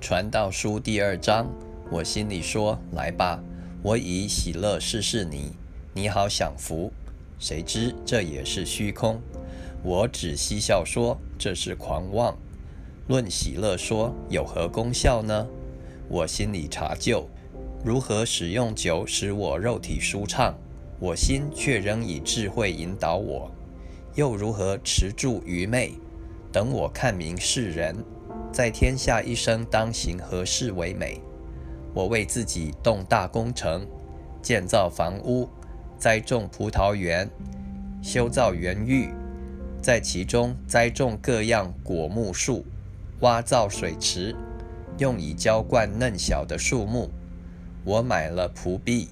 传道书第二章，我心里说：“来吧，我以喜乐试试你，你好享福。”谁知这也是虚空。我只嬉笑说：“这是狂妄。”论喜乐说：“有何功效呢？”我心里查究，如何使用酒使我肉体舒畅，我心却仍以智慧引导我；又如何持住愚昧，等我看明世人。在天下一生当行何事为美？我为自己动大工程，建造房屋，栽种葡萄园，修造园域，在其中栽种各样果木树，挖造水池，用以浇灌嫩小的树木。我买了仆婢，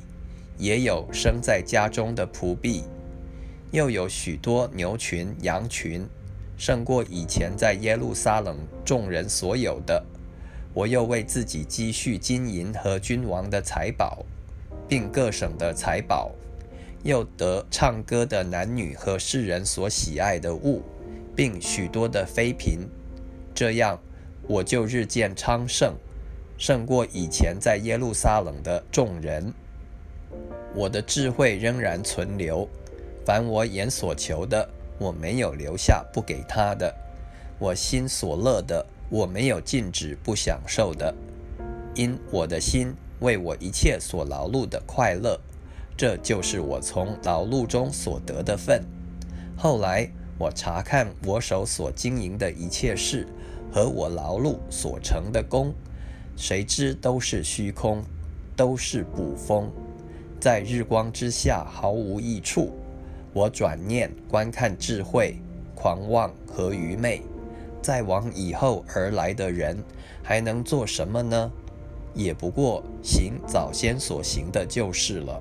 也有生在家中的仆婢，又有许多牛群、羊群。胜过以前在耶路撒冷众人所有的。我又为自己积蓄金银和君王的财宝，并各省的财宝，又得唱歌的男女和世人所喜爱的物，并许多的妃嫔。这样，我就日渐昌盛，胜过以前在耶路撒冷的众人。我的智慧仍然存留，凡我眼所求的。我没有留下不给他的，我心所乐的，我没有禁止不享受的，因我的心为我一切所劳碌的快乐，这就是我从劳碌中所得的份。后来我查看我手所经营的一切事和我劳碌所成的功，谁知都是虚空，都是捕风，在日光之下毫无益处。我转念观看智慧、狂妄和愚昧，再往以后而来的人还能做什么呢？也不过行早先所行的就是了。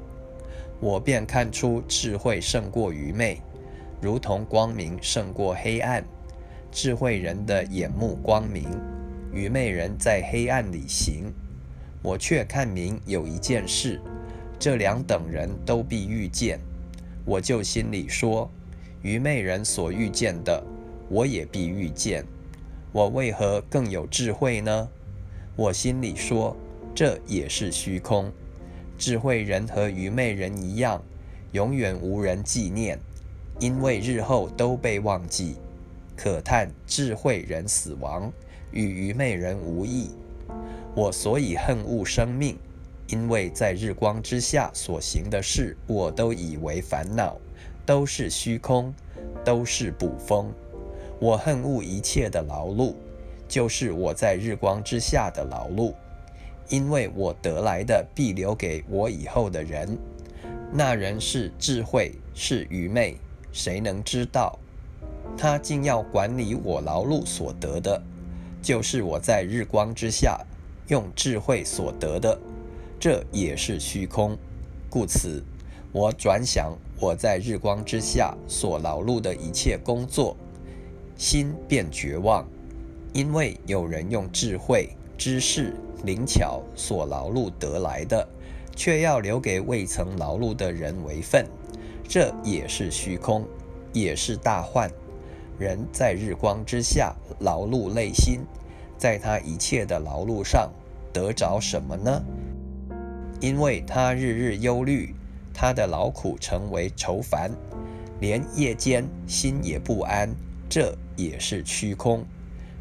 我便看出智慧胜过愚昧，如同光明胜过黑暗。智慧人的眼目光明，愚昧人在黑暗里行。我却看明有一件事，这两等人都必遇见。我就心里说：愚昧人所遇见的，我也必遇见。我为何更有智慧呢？我心里说：这也是虚空。智慧人和愚昧人一样，永远无人纪念，因为日后都被忘记。可叹智慧人死亡，与愚昧人无异。我所以恨恶生命。因为在日光之下所行的事，我都以为烦恼，都是虚空，都是捕风。我恨恶一切的劳碌，就是我在日光之下的劳碌，因为我得来的必留给我以后的人。那人是智慧，是愚昧，谁能知道？他竟要管理我劳碌所得的，就是我在日光之下用智慧所得的。这也是虚空，故此我转想我在日光之下所劳碌的一切工作，心便绝望，因为有人用智慧、知识、灵巧所劳碌得来的，却要留给未曾劳碌的人为分。这也是虚空，也是大患。人在日光之下劳碌累心，在他一切的劳碌上得着什么呢？因为他日日忧虑，他的劳苦成为愁烦，连夜间心也不安，这也是虚空。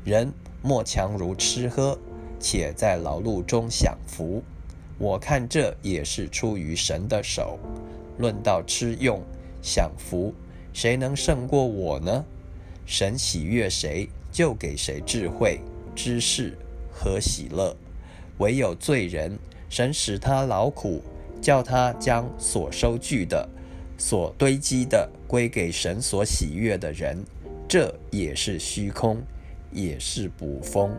人莫强如吃喝，且在劳碌中享福。我看这也是出于神的手。论到吃用享福，谁能胜过我呢？神喜悦谁，就给谁智慧、知识和喜乐。唯有罪人。神使他劳苦，叫他将所收据的、所堆积的归给神所喜悦的人，这也是虚空，也是捕风。